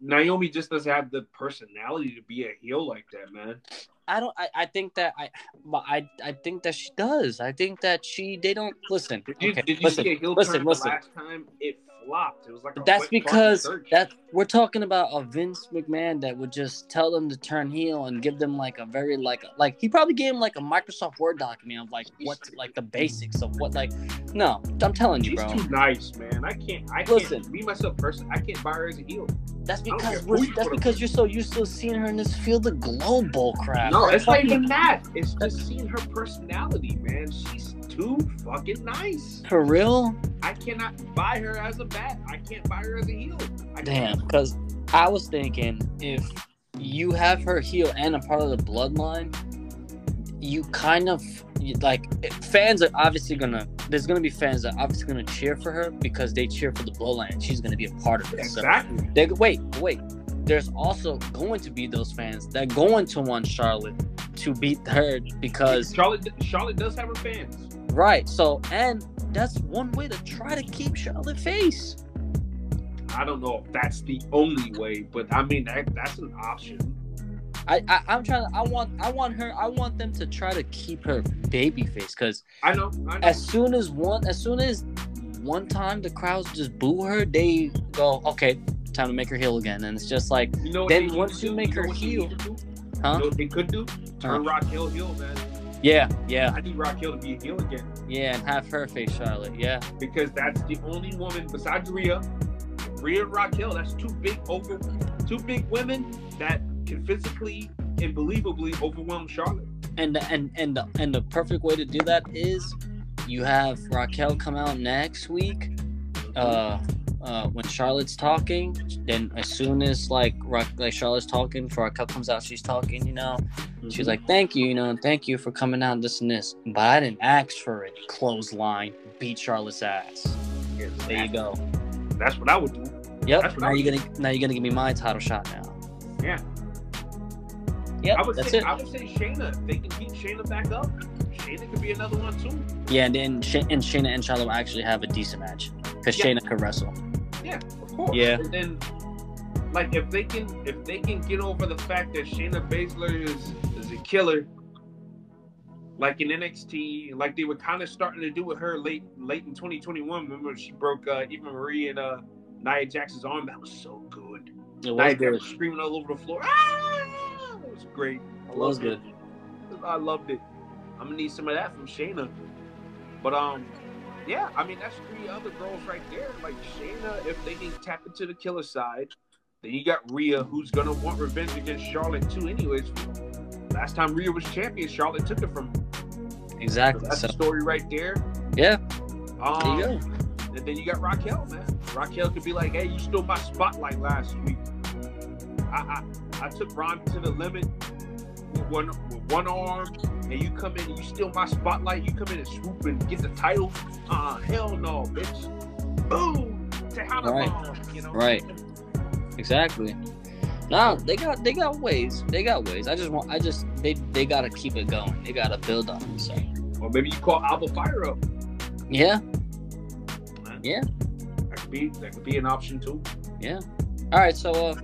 Naomi just doesn't have the personality to be a heel like that, man. I don't. I, I think that I, I, I think that she does. I think that she. They don't listen. Did you, okay, did you listen, see a heel listen, turn listen. the last time? It flopped. It was like a That's because that we're talking about a Vince McMahon that would just tell them to turn heel and give them like a very like like he probably gave him like a Microsoft Word document of like what like the basics of what like no I'm telling you He's bro too nice, man. I can't. I Listen. can't. Me myself, person, I can't buy her as a heel. that's because we're, you that's because you're so used to seeing her in this field of global crap No, it's not even that. It's just seeing her personality, man. She's too fucking nice. for real I cannot buy her as a bat. I can't buy her as a heel. I Damn, because I was thinking if you have her heel and a part of the bloodline, you kind of like fans are obviously gonna. There's gonna be fans that are obviously gonna cheer for her because they cheer for the bloodline. She's gonna be a part of it. So Exactly. they wait, wait. There's also going to be those fans that going to want Charlotte to beat her because Charlotte, Charlotte does have her fans. Right. So and that's one way to try to keep Charlotte face. I don't know if that's the only way, but I mean that that's an option. I, I I'm trying to I want I want her I want them to try to keep her baby face because I know. I know. as soon as one as soon as one time the crowds just boo her they go okay time to make her heel again and it's just like you know then once you do? make know her heel- need to do? huh You know what they could do? Turn Huh. Raquel heel, man. Yeah yeah I need Raquel to be a heel again yeah and have her face Charlotte yeah because that's the only woman besides Rhea. Rhea and Raquel, that's two big over, two big women that can physically and believably overwhelm Charlotte. and the, and and the, and the perfect way to do that is you have Raquel come out next week uh uh when Charlotte's talking then as soon as like like Charlotte's talking for Raquel comes out she's talking you know? She's like thank you you know thank you for coming out this and this. But I didn't ask for it. Clothesline beat Charlotte's ass. There you go. That's what I would do. yep now you're gonna now you're gonna give me my title shot now. Yeah. yep I would that's say it. I would say Shayna. They can keep Shayna back up, Shayna could be another one too. yeah and then Sha- and Shayna and Charlotte will actually have a decent match because Yeah. Shayna could wrestle Yeah, of course. Yeah. And then, like, if they can, if they can get over the fact that Shayna Baszler is is a killer, like in NXT, like they were kind of starting to do with her late late in 2021. Remember she broke uh, Eva Marie and uh, Nia Jax's arm. That was so good. it was Nia good Jax screaming all over the floor. Ah! It was great. I It was good. it. I loved it. I'm gonna need some of that from Shayna. But um, yeah, I mean that's three other girls right there. Like Shayna, if they can tap into the killer side, then you got Rhea, who's gonna want revenge against Charlotte too. Anyways, last time Rhea was champion, Charlotte took it from. Her. So exactly that's so the story right there. yeah Um, there you go and then you got Raquel, man. Raquel could be like, "Hey, you stole my spotlight last week. I I, I took Ron to the limit with one with one arm, and you come in and you steal my spotlight. You come in and swoop and get the title. Uh, hell no, bitch. Boom, Tejana Right. bomb. You know, Right. Exactly. No, they got they got ways. They got ways. I just want. I just they they gotta keep it going. They gotta build on it. So Or maybe you call Alba Fyre up. yeah, Yeah. That could be that could be an option too. yeah. All right. So uh,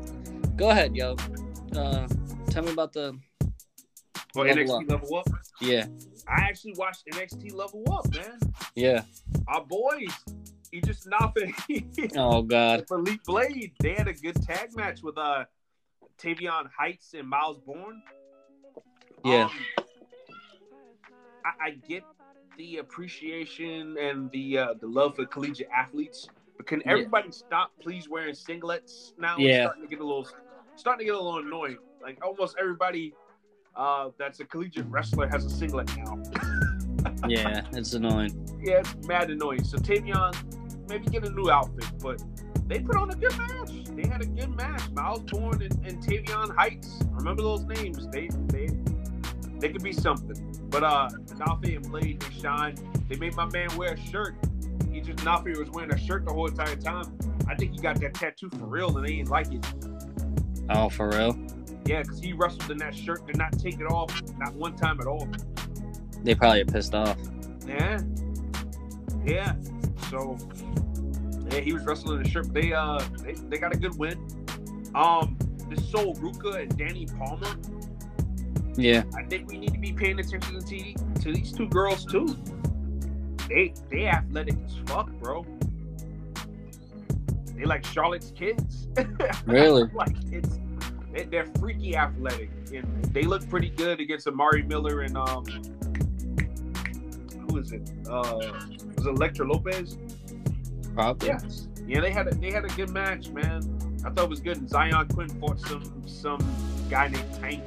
go ahead, yo. Uh, tell me about the Or Level NXT up. level up. yeah I actually watched NXT level up, man. yeah. Our boys, he just nothing. Oh God. Elite Blade, they had a good tag match with uh Tavion Heights and Myles Borne. Yeah. Um, I, I get the appreciation and the uh, the love for collegiate athletes, but can Yeah. everybody stop please wearing singlets now? It's Yeah. starting to get a little starting to get a little annoying. Like almost everybody uh, that's a collegiate wrestler has a singlet now. [LAUGHS] Yeah, it's annoying. Yeah, it's mad annoying. So Tavion, maybe get a new outfit, but they put on a good match. They had a good match. Myles Borne and, and Tavion Heights. Remember those names. They they they could be something. But uh Nafi and Blade, they shine. They made my man wear a shirt. He just Nafi was wearing a shirt the whole entire time. I think he got that tattoo for real and they ain't like it. Oh, for real? Yeah, because he wrestled in that shirt, did not take it off, not one time at all. They probably are pissed off. Yeah. Yeah. So yeah, he was wrestling in the shirt. They uh they, they got a good win. Um this Sol Ruca and Dani Palmer. Yeah. I think we need to be paying attention to, to these two girls too. They they athletic as fuck, bro. They like Charlotte's kids. [LAUGHS] Really? [LAUGHS] like it's they, they're freaky athletic and they look pretty good against Amari Miller and um who is it? Uh was it Electra Lopez? Probably. Yes. Yeah, they had a they had a good match, man. I thought it was good. And Zion Quinn fought some some guy named Tank.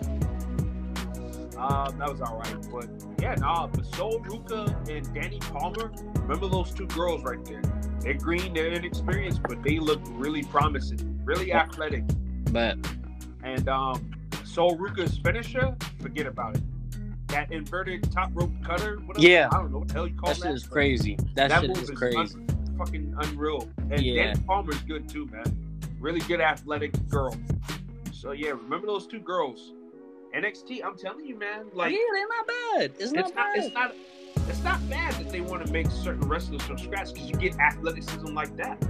Um, that was all right, but yeah, nah. Sol Ruca and Dani Palmer, remember those two girls right there? They're green, they're inexperienced, but they look really promising, really athletic. But And um, Sol Ruca's finisher, forget about it. That inverted top rope cutter, whatever. Yeah. I don't know what the hell you call that that. shit is crazy. That, shit move is crazy. un- fucking unreal. And Yeah. Dani Palmer's good too, man. Really good athletic girl. So yeah, remember those two girls. NXT, I'm telling you, man. Like yeah, they're not bad. It's not it's not, bad. it's not, it's not bad that they want to make certain wrestlers from scratch because you get athleticism like that.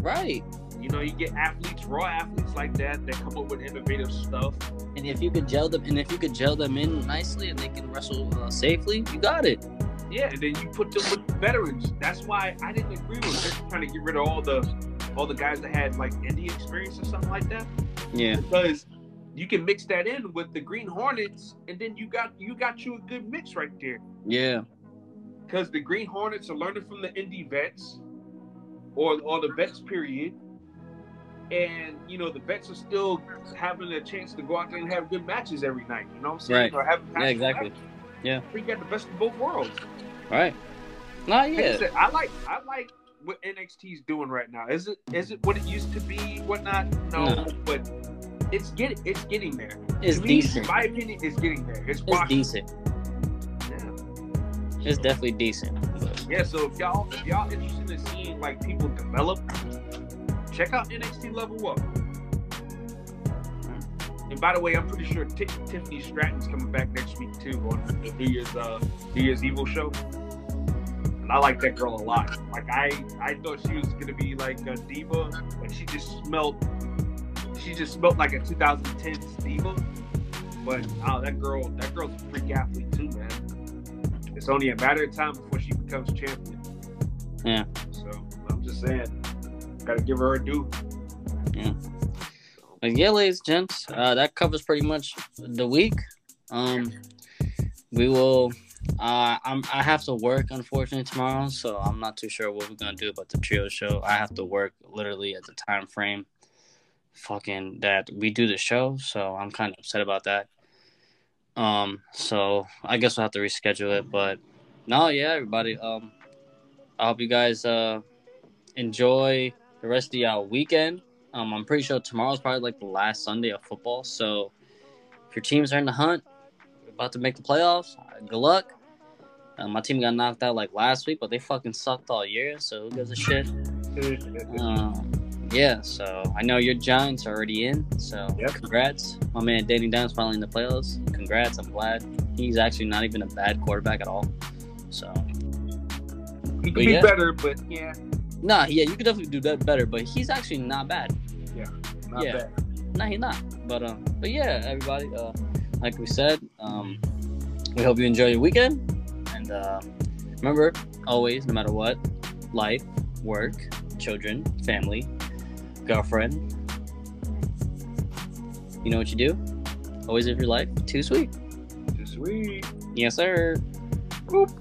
right. You know, you get athletes, raw athletes like that that come up with innovative stuff. And if you could gel them, and if you could gel them in nicely, and they can wrestle uh, safely, you got it. Yeah, and then you put them with veterans. That's why I didn't agree with them trying to get rid of all the all the guys that had like indie experience or something like that. Yeah. because you can mix that in with the Green Hornets, and then you got you got you a good mix right there. Yeah. Because the Green Hornets are learning from the indie vets, or or the vets period, and you know the vets are still having a chance to go out there and have good matches every night. You know what I'm saying? Right. Or having Yeah, exactly. matches. Yeah. we got the best of both worlds. Right. Nah, Like I yeah. said, I like I like what NXT is doing right now. Is it is it what it used to be? Whatnot? No, No. but it's getting it's getting there. It's me, decent. My opinion, it's getting there. It's, It's decent. Yeah. It's definitely decent. Yeah. So if y'all if y'all interested in seeing like people develop, check out NXT Level Up. And by the way, I'm pretty sure Ti- Tiffany Stratton's coming back next week too on the New Year's uh New Year's Evil show. And I like that girl a lot. Like I I thought she was gonna be like a diva, but she just smelled she just smelled like a 2010s diva. But oh, that girl that girl's a freak athlete too, man. It's only a matter of time before she becomes champion. Yeah. So I'm just saying, gotta give her a due. But yeah, ladies gents, uh, that covers pretty much the week. Um, we will. Uh, I'm. I have to work unfortunately tomorrow, so I'm not too sure what we're gonna do about the trio show. I have to work literally at the time frame, fucking that we do the show. So I'm kind of upset about that. Um, so I guess we'll have to reschedule it. But no, yeah, everybody. Um, I hope you guys uh enjoy the rest of y'all weekend. Um, I'm pretty sure tomorrow's probably like the last Sunday of football. So if your teams are in the hunt, about to make the playoffs, uh, good luck. Uh, my team got knocked out like last week, but they fucking sucked all year. So who gives a shit? Um, yeah, so I know your Giants are already in. So Yep. congrats, my man. Danny Dimes finally in the playoffs. Congrats. I'm glad. He's actually not even a bad quarterback at all. So He could be yeah. better, but yeah, nah, yeah, you could definitely do that better. But he's actually not bad. Yeah, not Yeah. bad. No, he's not. But um, but yeah, everybody. Uh, like we said, um, we hope you enjoy your weekend, and uh, remember, always, no matter what, life, work, children, family, girlfriend. You know what you do? Always live your life too sweet. Too sweet. Yes, sir. Boop.